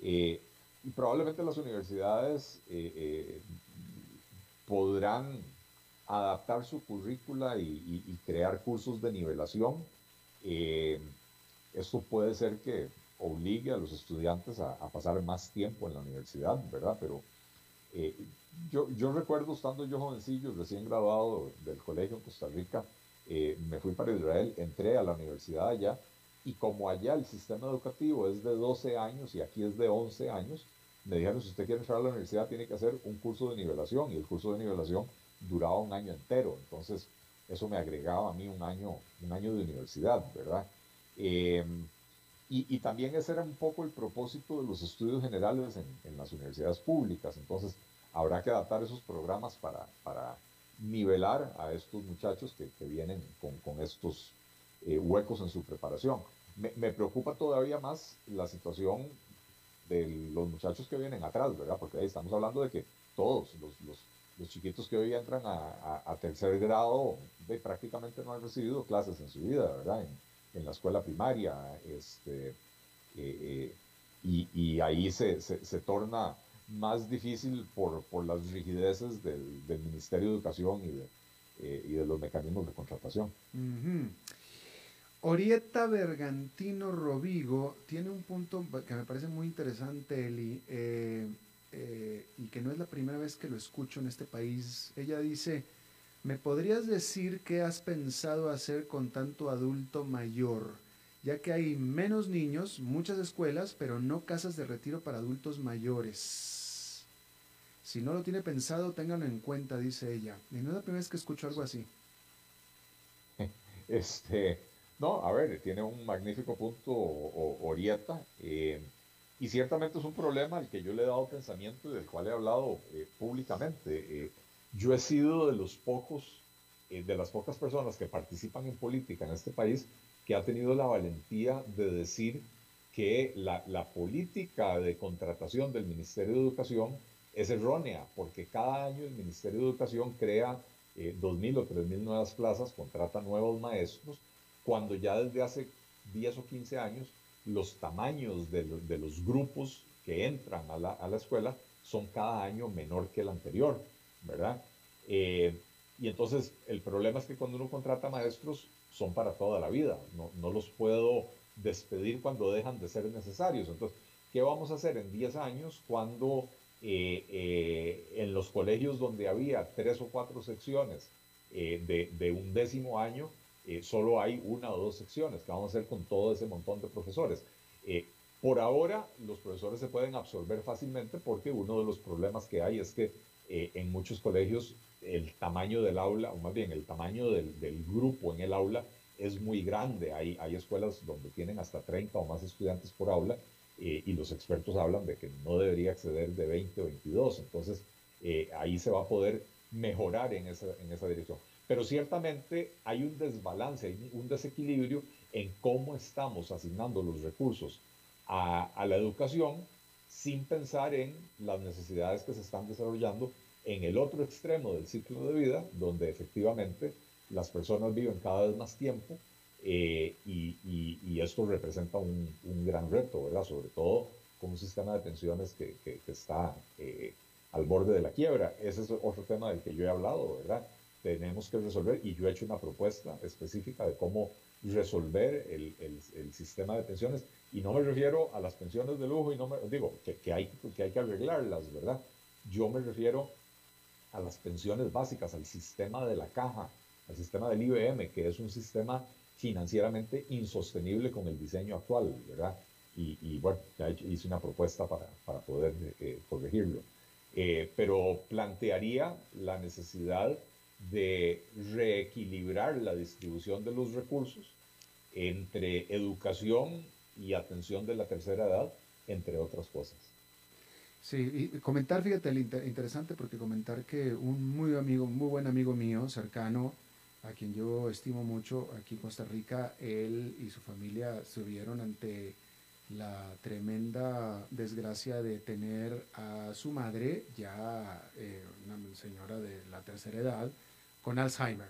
y probablemente las universidades podrán adaptar su currícula y, crear cursos de nivelación. esto puede ser que obligue a los estudiantes a, a, pasar más tiempo en la universidad, ¿verdad? Pero eh, yo, yo recuerdo estando yo jovencillo, recién graduado del colegio en Costa Rica, eh, me fui para Israel, entré a la universidad allá y como allá el sistema educativo es de 12 años y aquí es de 11 años, me dijeron si usted quiere entrar a la universidad tiene que hacer un curso de nivelación y el curso de nivelación duraba un año entero, entonces eso me agregaba a mí un año, un año de universidad, ¿verdad? Em, y, también ese era un poco el propósito de los estudios generales en, las universidades públicas. Entonces, habrá que adaptar esos programas para, para nivelar a estos muchachos que, que vienen con, con estos eh, huecos en su preparación. Me, preocupa todavía más la situación de los muchachos que vienen atrás, ¿verdad? Porque ahí estamos hablando de que todos los, los, chiquitos que hoy entran a, tercer grado prácticamente no han recibido clases en su vida, ¿verdad? En, la escuela primaria, este, eh, eh, y, ahí se, se, torna más difícil por, por las rigideces del, del, Ministerio de Educación y de, eh, y de, los mecanismos de contratación. Orieta Bergantino Rovigo tiene un punto que me parece muy interesante, Eli, y que no es la primera vez que lo escucho en este país. Ella dice, ¿Me podrías decir qué has pensado hacer con tanto adulto mayor? Ya que hay menos niños, muchas escuelas, pero no casas de retiro para adultos mayores. Si no lo tiene pensado, ténganlo en cuenta, dice ella. Y no es la primera vez que escucho algo así. Este, no, a ver, tiene un magnífico punto Orieta. Eh, y ciertamente es un problema al que yo le he dado pensamiento y del cual he hablado eh, públicamente. Eh, yo he sido de los pocos, eh, de las pocas personas que participan en política en este país que ha tenido la valentía de decir que la, la, política de contratación del Ministerio de Educación es errónea, porque cada año el Ministerio de Educación crea eh, 2.000 o 3.000 nuevas plazas, contrata nuevos maestros, cuando ya desde hace 10 o 15 años los tamaños de, de los grupos que entran a la, a la, escuela son cada año menor que el anterior, ¿verdad? Eh, y entonces el problema es que cuando uno contrata maestros son para toda la vida, no, no los puedo despedir cuando dejan de ser necesarios. Entonces, ¿qué vamos a hacer en 10 años cuando eh, eh, en los colegios donde había tres o cuatro secciones eh, de, de, un décimo año, solo hay una o dos secciones? ¿Qué vamos a hacer con todo ese montón de profesores? por ahora, los profesores se pueden absorber fácilmente porque uno de los problemas que hay es que en muchos colegios el tamaño del aula, o más bien el tamaño del, del grupo en el aula, es muy grande. Hay, hay escuelas donde tienen hasta 30 o más estudiantes por aula eh, y los expertos hablan de que no debería exceder de 20 o 22. Entonces, eh, ahí se va a poder mejorar en esa, en esa dirección. Pero ciertamente hay un desbalance, hay un desequilibrio en cómo estamos asignando los recursos a, a la educación sin pensar en las necesidades que se están desarrollando en el otro extremo del ciclo de vida, donde efectivamente las personas viven cada vez más tiempo eh, y, y, esto representa un, gran reto, ¿verdad? Sobre todo con un sistema de pensiones que, que, está eh, al borde de la quiebra. Ese es otro tema del que yo he hablado, ¿verdad? Tenemos que resolver y yo he hecho una propuesta específica de cómo resolver el, sistema de pensiones y no me refiero a las pensiones de lujo y no me digo que, que, hay, que hay que arreglarlas, ¿verdad? Yo me refiero a las pensiones básicas, al sistema de la caja, al sistema del IBM, que es un sistema financieramente insostenible con el diseño actual, ¿verdad? Y, bueno, ya hice una propuesta para, para poder eh, corregirlo. Eh, pero plantearía la necesidad de reequilibrar la distribución de los recursos entre educación y atención de la tercera edad, entre otras cosas. Sí, y comentar, fíjate, interesante porque comentar que un muy amigo, muy buen amigo mío, cercano, a quien yo estimo mucho aquí en Costa Rica, él y su familia se vieron ante la tremenda desgracia de tener a su madre, ya eh, una señora de la tercera edad, con Alzheimer,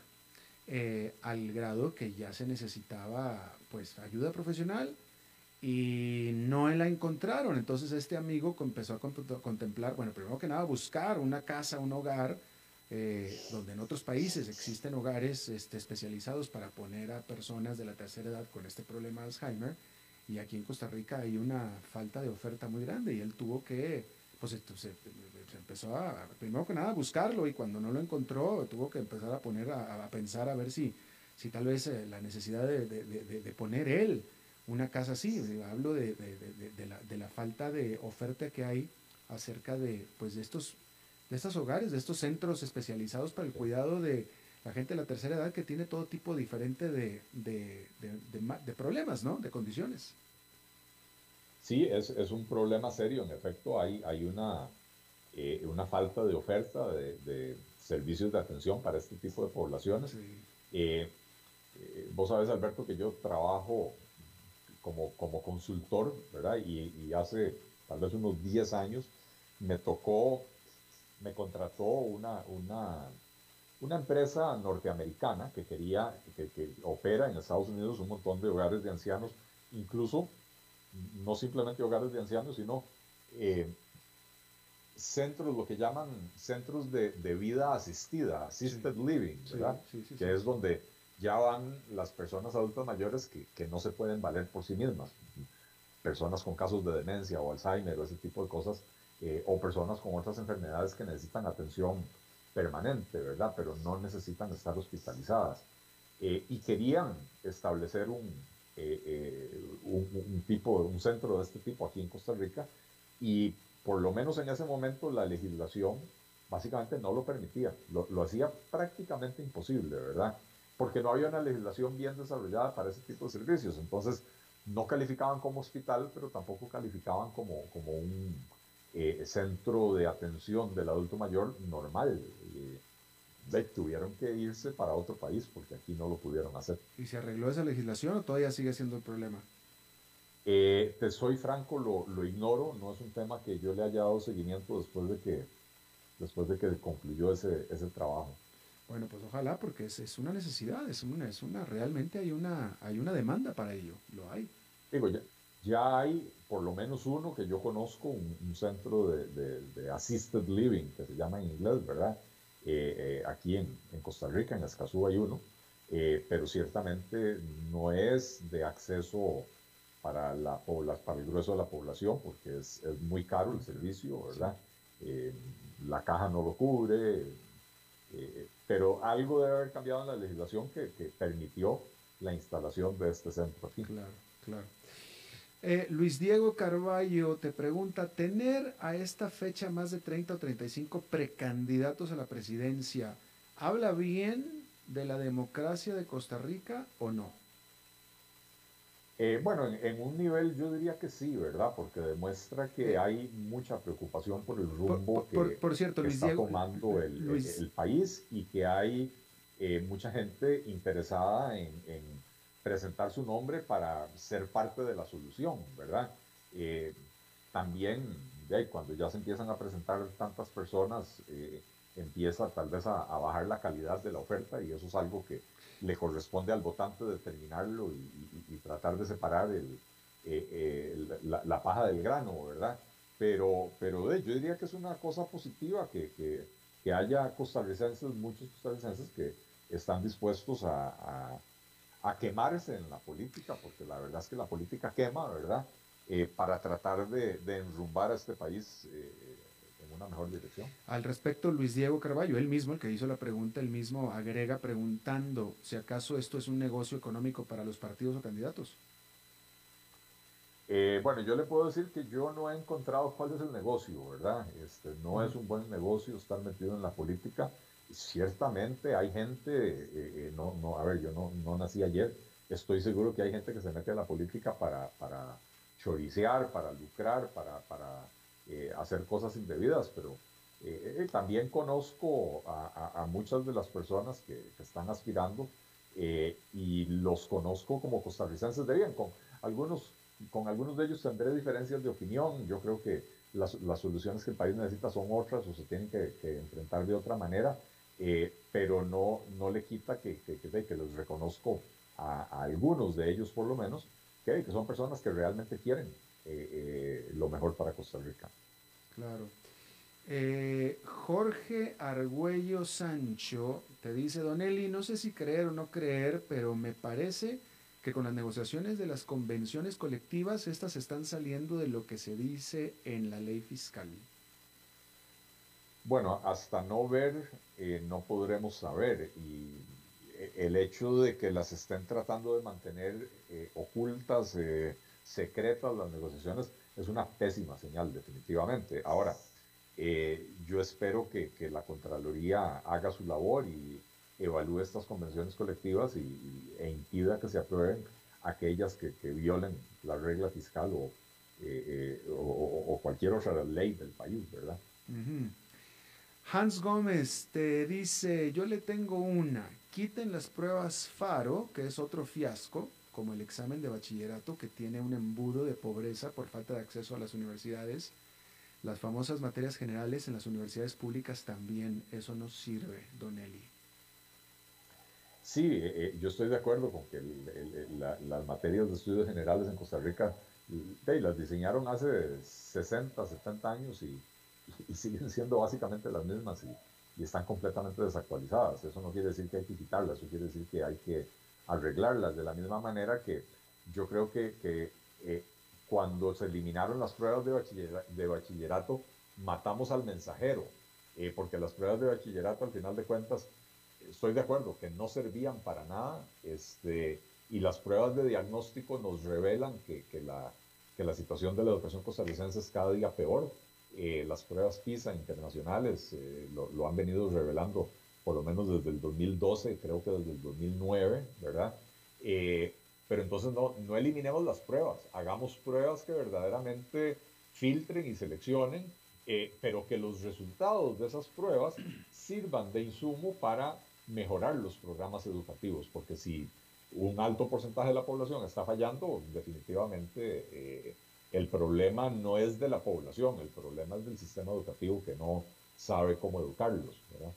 eh, al grado que ya se necesitaba pues ayuda profesional y no la encontraron. Entonces este amigo empezó a contemplar, bueno, primero que nada buscar una casa, un hogar, eh, donde en otros países existen hogares este, especializados para poner a personas de la tercera edad con este problema de Alzheimer, y aquí en Costa Rica hay una falta de oferta muy grande y él tuvo que, pues se, empezó a, primero que nada, a buscarlo y cuando no lo encontró, tuvo que empezar a poner, a, pensar a ver si, si tal vez eh, la necesidad de, de, de, poner él una casa así, hablo de, la, de la falta de oferta que hay acerca de, pues, de estos de estos hogares, de estos centros especializados para el cuidado de la gente de la tercera edad que tiene todo tipo diferente de, de, de, problemas, ¿no? De condiciones. Sí, es, es, un problema serio. En efecto, hay, hay una, eh, una falta de oferta de, servicios de atención para este tipo de poblaciones. Eh, eh, vos sabes, Alberto, que yo trabajo como, como consultor, ¿verdad? Y, y hace tal vez unos 10 años me tocó me contrató una, una, una empresa norteamericana que quería, que, opera en Estados Unidos un montón de hogares de ancianos, incluso no simplemente hogares de ancianos, sino eh, centros, lo que llaman centros de, vida asistida, assisted living, ¿verdad? que es donde ya van las personas adultas mayores que, que, no se pueden valer por sí mismas, personas con casos de demencia o Alzheimer o ese tipo de cosas eh, o personas con otras enfermedades que necesitan atención permanente, ¿verdad? Pero no necesitan estar hospitalizadas. Eh, y querían establecer eh, un, un, tipo, un centro de este tipo aquí en Costa Rica y por lo menos en ese momento la legislación básicamente no lo permitía, lo, lo hacía prácticamente imposible, ¿verdad? Porque no había una legislación bien desarrollada para ese tipo de servicios. Entonces, no calificaban como hospital, pero tampoco calificaban como, como un, eh, centro de atención del adulto mayor normal. Eh, tuvieron que irse para otro país porque aquí no lo pudieron hacer. ¿Y se arregló esa legislación o todavía sigue siendo el problema? Eh, te soy franco, lo, lo, ignoro, no es un tema que yo le haya dado seguimiento después de que, después de que concluyó ese, ese trabajo. Bueno, pues ojalá, porque es, es, una necesidad, es una, es una, realmente hay una, hay una demanda para ello, lo hay. Digo, ya, ya hay por lo menos uno que yo conozco, un, centro de, de, assisted living, que se llama en inglés, ¿verdad? Eh, eh, aquí en, en, Costa Rica, en Escazú hay uno, eh, pero ciertamente no es de acceso para, la, para el grueso de la población, porque es, es muy caro el servicio, ¿verdad? la caja no lo cubre, pero algo debe haber cambiado en la legislación que, que permitió la instalación de este centro aquí. Claro, claro. Eh, Luis Diego Carballo te pregunta, ¿tener a esta fecha más de 30 o 35 precandidatos a la presidencia habla bien de la democracia de Costa Rica o no? Eh, bueno, en, un nivel yo diría que sí, ¿verdad? Porque demuestra que eh, hay mucha preocupación por el rumbo que, está tomando el, país y que hay mucha gente interesada en presentar su nombre para ser parte de la solución, ¿verdad? Eh, también, cuando ya se empiezan a presentar tantas personas, eh, empieza tal vez a, bajar la calidad de la oferta y eso es algo que le corresponde al votante determinarlo y, tratar de separar el, eh, la, paja del grano, ¿verdad? Pero, pero yo diría que es una cosa positiva que, que, haya costarricenses, muchos costarricenses que están dispuestos a a quemarse en la política, porque la verdad es que la política quema, ¿verdad? Eh, para tratar de, enrumbar a este país eh, en una mejor dirección. Al respecto, Luis Diego Carballo, él mismo, el que hizo la pregunta, él mismo agrega preguntando si acaso esto es un negocio económico para los partidos o candidatos. Eh, bueno, yo le puedo decir que yo no he encontrado cuál es el negocio, ¿verdad? Este, no es un buen negocio estar metido en la política ciertamente hay gente, eh, eh, no, no, a ver, yo no, no, nací ayer, estoy seguro que hay gente que se mete a la política para, para choricear, para lucrar, para, para eh, hacer cosas indebidas, pero también conozco a, muchas de las personas que, están aspirando y los conozco como costarricenses de bien. Con algunos, con algunos de ellos tendré diferencias de opinión. Yo creo que las, las soluciones que el país necesita son otras o se tienen que, que enfrentar de otra manera. Eh, pero no, no le quita que, que, que, los reconozco a, algunos de ellos por lo menos, que, son personas que realmente quieren eh, eh, lo mejor para Costa Rica. Claro. Jorge Argüello Sancho te dice, Don Eli, no sé si creer o no creer, pero me parece que con las negociaciones de las convenciones colectivas, estas están saliendo de lo que se dice en la ley fiscal. Bueno, hasta no ver, eh, no podremos saber. Y eh, el hecho de que las estén tratando de mantener eh, ocultas, secretas las negociaciones, es una pésima señal, definitivamente. Ahora, yo espero que, la Contraloría haga su labor y evalúe estas convenciones colectivas y, e impida que se aprueben aquellas que, violen la regla fiscal o, o, cualquier otra ley del país, ¿verdad? Hans Gómez te dice, yo le tengo una, quiten las pruebas FARO, que es otro fiasco, como el examen de bachillerato que tiene un embudo de pobreza por falta de acceso a las universidades. Las famosas materias generales en las universidades públicas también, eso no sirve, Don Eli. Sí, eh, eh, yo estoy de acuerdo con que las materias de estudios generales en Costa Rica las diseñaron hace 60, 70 años y y siguen siendo básicamente las mismas y, están completamente desactualizadas. Eso no quiere decir que hay que quitarlas, eso quiere decir que hay que arreglarlas de la misma manera que yo creo que, que eh, cuando se eliminaron las pruebas de de bachillerato matamos al mensajero, eh, porque las pruebas de bachillerato al final de cuentas, estoy de acuerdo que no servían para nada, este, y las pruebas de diagnóstico nos revelan que, que, la, que la situación de la educación costarricense es cada día peor. Eh, las pruebas PISA internacionales eh, lo, han venido revelando por lo menos desde el 2012, creo que desde el 2009, ¿verdad? Eh, pero entonces no, no eliminemos las pruebas, hagamos pruebas que verdaderamente filtren y seleccionen, pero que los resultados de esas pruebas sirvan de insumo para mejorar los programas educativos, porque si un alto porcentaje de la población está fallando, definitivamente eh, el problema no es de la población, el problema es del sistema educativo que no sabe cómo educarlos. ¿verdad?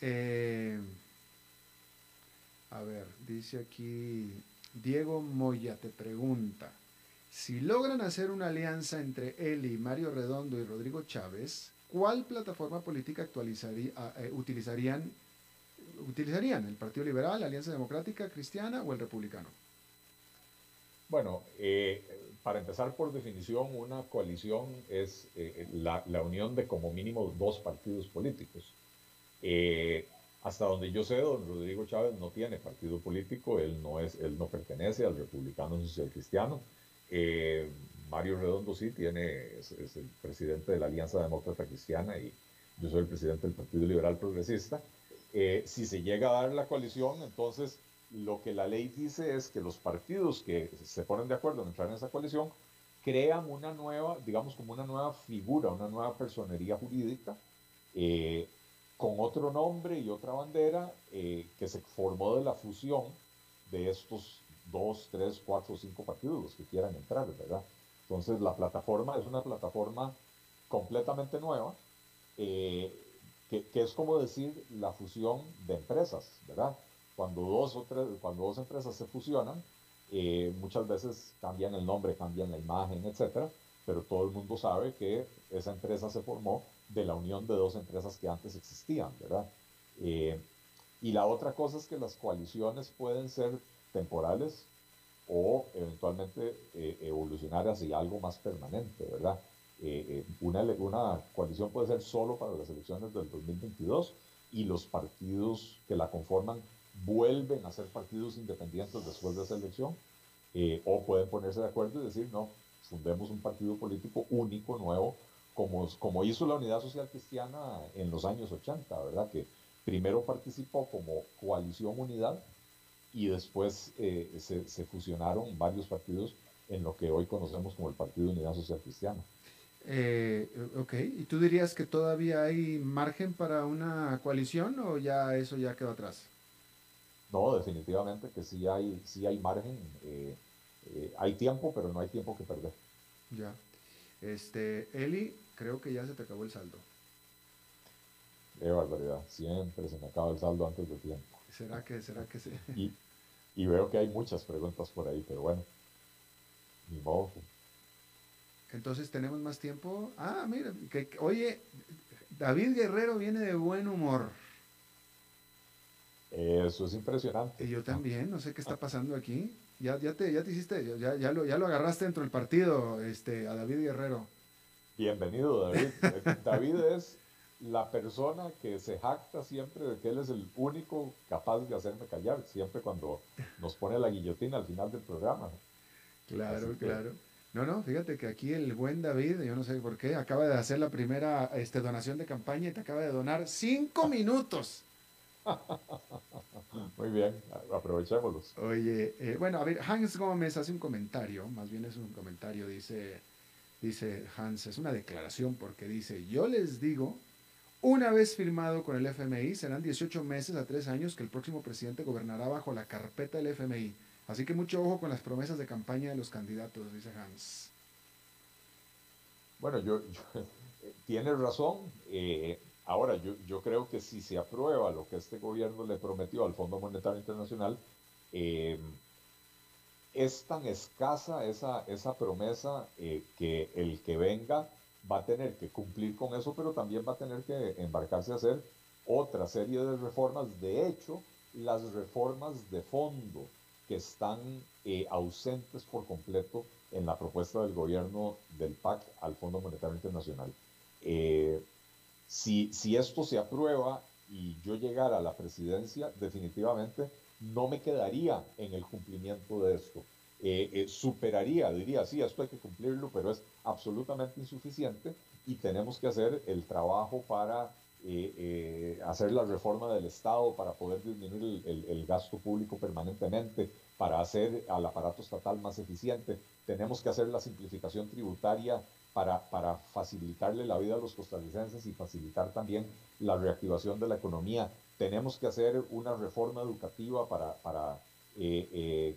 Eh, a ver, dice aquí Diego Moya, te pregunta, si logran hacer una alianza entre y Mario Redondo y Rodrigo Chávez, ¿cuál plataforma política actualizaría, eh, utilizarían, utilizarían? ¿El Partido Liberal, la Alianza Democrática Cristiana o el Republicano? Bueno, eh, para empezar por definición, una coalición es la, la, unión de como mínimo dos partidos políticos. Eh, hasta donde yo sé, don Rodrigo Chávez no tiene partido político, él no, es, él no pertenece al Republicano Social Cristiano. Eh, Mario Redondo sí tiene, es, el presidente de la Alianza Demócrata Cristiana y yo soy el presidente del Partido Liberal Progresista. Eh, si se llega a dar la coalición, entonces lo que la ley dice es que los partidos que se ponen de acuerdo en entrar en esa coalición crean una nueva, digamos como una nueva figura, una nueva personería jurídica eh, con otro nombre y otra bandera eh, que se formó de la fusión de estos dos, tres, cuatro, cinco partidos los que quieran entrar, ¿verdad? Entonces la plataforma es una plataforma completamente nueva, eh, que, que, es como decir la fusión de empresas, ¿verdad? Cuando dos, o tres, cuando dos empresas se fusionan, eh, muchas veces cambian el nombre, cambian la imagen, etcétera, pero todo el mundo sabe que esa empresa se formó de la unión de dos empresas que antes existían, ¿verdad? Eh, y la otra cosa es que las coaliciones pueden ser temporales o eventualmente eh, evolucionar hacia algo más permanente, ¿verdad? Eh, una, una coalición puede ser solo para las elecciones del 2022 y los partidos que la conforman vuelven a ser partidos independientes después de esa elección o pueden ponerse de acuerdo y decir, no, fundemos un partido político único, nuevo, como, como hizo la Unidad Social Cristiana en los años 80, ¿verdad? Que primero participó como coalición unidad y después eh, se, se, fusionaron varios partidos en lo que hoy conocemos como el Partido Unidad Social Cristiana. Eh, ok, ¿y tú dirías que todavía hay margen para una coalición o ya eso ya quedó atrás? No, definitivamente que sí hay, sí hay margen. Eh, eh, hay tiempo, pero no hay tiempo que perder. Ya. Este, Eli, creo que ya se te acabó el saldo. Qué barbaridad. Siempre se me acaba el saldo antes de tiempo. ¿Será que, será que sí? Y, y veo que hay muchas preguntas por ahí, pero bueno. Ni modo. Entonces tenemos más tiempo. Ah, mira, que, oye, David Guerrero viene de buen humor. Eso es impresionante. Y yo también, no sé qué está pasando aquí. Ya, ya, te, ya te hiciste, ya, ya, lo, ya lo agarraste dentro del partido este, a David Guerrero. Bienvenido, David. David es la persona que se jacta siempre de que él es el único capaz de hacerme callar, siempre cuando nos pone la guillotina al final del programa. Claro, claro. No, no, fíjate que aquí el buen David, yo no sé por qué, acaba de hacer la primera este, donación de campaña y te acaba de donar cinco minutos. Muy bien, aprovechémoslos. Oye, eh, bueno, a ver, Hans Gómez hace un comentario, más bien es un comentario, dice, dice Hans, es una declaración porque dice, yo les digo, una vez firmado con el FMI, serán 18 meses a 3 años que el próximo presidente gobernará bajo la carpeta del FMI. Así que mucho ojo con las promesas de campaña de los candidatos, dice Hans. Bueno, yo, tiene razón. Eh, Ahora, yo, yo, creo que si se aprueba lo que este gobierno le prometió al Fondo Monetario Internacional, eh, es tan escasa esa, esa promesa eh, que el que venga va a tener que cumplir con eso, pero también va a tener que embarcarse a hacer otra serie de reformas. De hecho, las reformas de fondo que están eh, ausentes por completo en la propuesta del gobierno del PAC al Fondo Monetario Internacional. Si, si esto se aprueba y yo llegara a la presidencia, definitivamente no me quedaría en el cumplimiento de esto. Eh, eh, superaría, diría, sí, esto hay que cumplirlo, pero es absolutamente insuficiente y tenemos que hacer el trabajo para eh, hacer la reforma del Estado, para poder disminuir el, el, gasto público permanentemente, para hacer al aparato estatal más eficiente. Tenemos que hacer la simplificación tributaria para, para facilitarle la vida a los costarricenses y facilitar también la reactivación de la economía. tenemos que hacer una reforma educativa para, para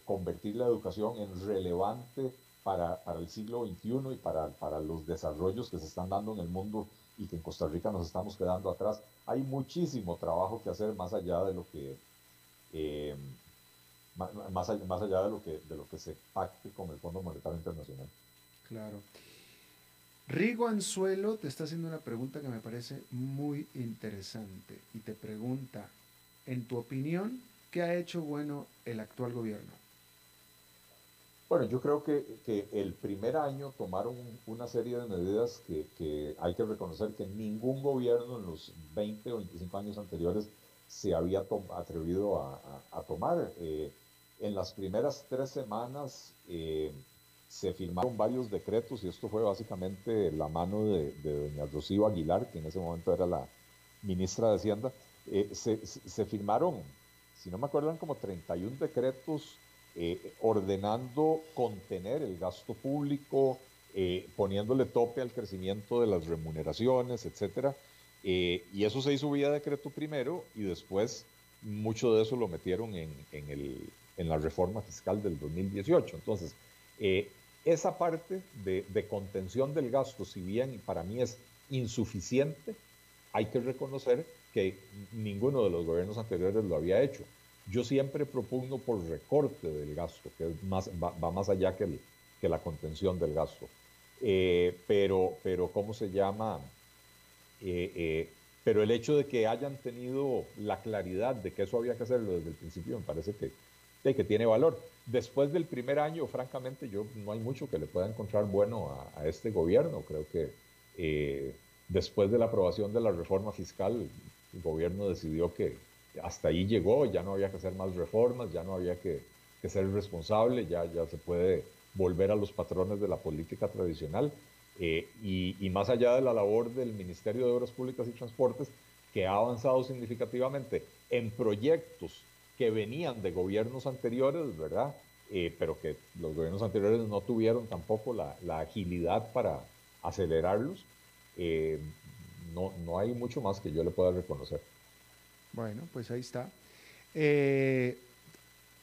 convertir la educación en relevante para, para, el siglo XXI y para, para los desarrollos que se están dando en el mundo y que en Costa Rica nos estamos quedando atrás. Hay muchísimo trabajo que hacer más allá de lo que eh, más, más allá de lo que de lo que se pacte con el Fondo Monetario Internacional. Claro. Rigo Anzuelo te está haciendo una pregunta que me parece muy interesante y te pregunta, en tu opinión, ¿qué ha hecho bueno el actual gobierno? Bueno, yo creo que, que, el primer año tomaron una serie de medidas que, que, hay que reconocer que ningún gobierno en los 20 o 25 años anteriores se había atrevido a, a, tomar. Eh, en las primeras tres semanas eh, se firmaron varios decretos y esto fue básicamente la mano de, doña Rocío Aguilar, que en ese momento era la ministra de Hacienda. Eh, se, firmaron, si no me acuerdo, como 31 decretos eh, ordenando contener el gasto público, eh, poniéndole tope al crecimiento de las remuneraciones, etc. Eh, y eso se hizo vía decreto primero y después mucho de eso lo metieron en, el, en la reforma fiscal del 2018. Entonces, esa parte de, contención del gasto, si bien para mí es insuficiente, hay que reconocer que ninguno de los gobiernos anteriores lo había hecho. Yo siempre propugno por recorte del gasto, que va, más allá que, la contención del gasto. Eh, pero, pero, ¿cómo se llama? Eh, eh, pero el hecho de que hayan tenido la claridad de que eso había que hacerlo desde el principio me parece que, que tiene valor. Después del primer año, francamente, yo no hay mucho que le pueda encontrar bueno a, este gobierno. Creo que después de la aprobación de la reforma fiscal, el gobierno decidió que, hasta ahí llegó, ya no había que hacer más reformas, ya no había que, ser responsable, ya, ya se puede volver a los patrones de la política tradicional. Eh, y, más allá de la labor del Ministerio de Obras Públicas y Transportes, que ha avanzado significativamente en proyectos que venían de gobiernos anteriores, ¿verdad? Eh, pero que los gobiernos anteriores no tuvieron tampoco la, agilidad para acelerarlos. Eh, no, no hay mucho más que yo le pueda reconocer. Bueno, pues ahí está. Eh,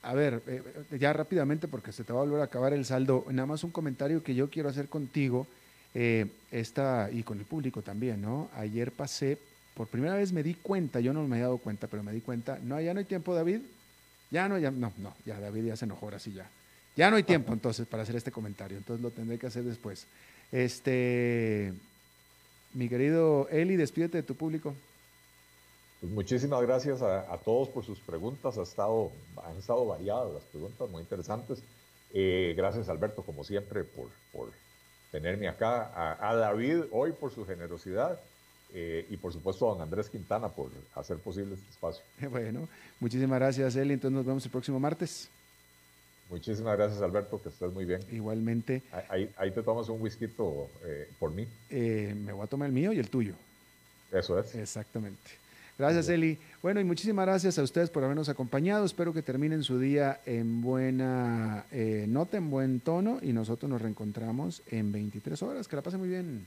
a ver, eh, ya rápidamente porque se te va a volver a acabar el saldo, nada más un comentario que yo quiero hacer contigo eh, esta, y con el público también, ¿no? Ayer pasé, por primera vez me di cuenta, yo no me he dado cuenta, pero me di cuenta, no, ya no hay tiempo, David, ya no, ya, no, no, ya David ya se enojó ahora sí ya. Ya no hay tiempo entonces para hacer este comentario, entonces lo tendré que hacer después. Este, mi querido Eli, despídete de tu público. Pues muchísimas gracias a, todos por sus preguntas. Ha estado, han estado variadas las preguntas, muy interesantes. Eh, gracias, Alberto, como siempre, por, por tenerme acá. A, David, hoy, por su generosidad. Eh, y por supuesto a don Andrés Quintana por hacer posible este espacio. Bueno, muchísimas gracias, Eli. Entonces nos vemos el próximo martes. Muchísimas gracias, Alberto, que estés muy bien. Igualmente. Ahí, te tomas un whisky eh, por mí. me voy a tomar el mío y el tuyo. Eso es. Exactamente. Gracias, Eli. Bueno, y muchísimas gracias a ustedes por habernos acompañado. Espero que terminen su día en buena eh, nota, en buen tono, y nosotros nos reencontramos en 23 horas. Que la pasen muy bien.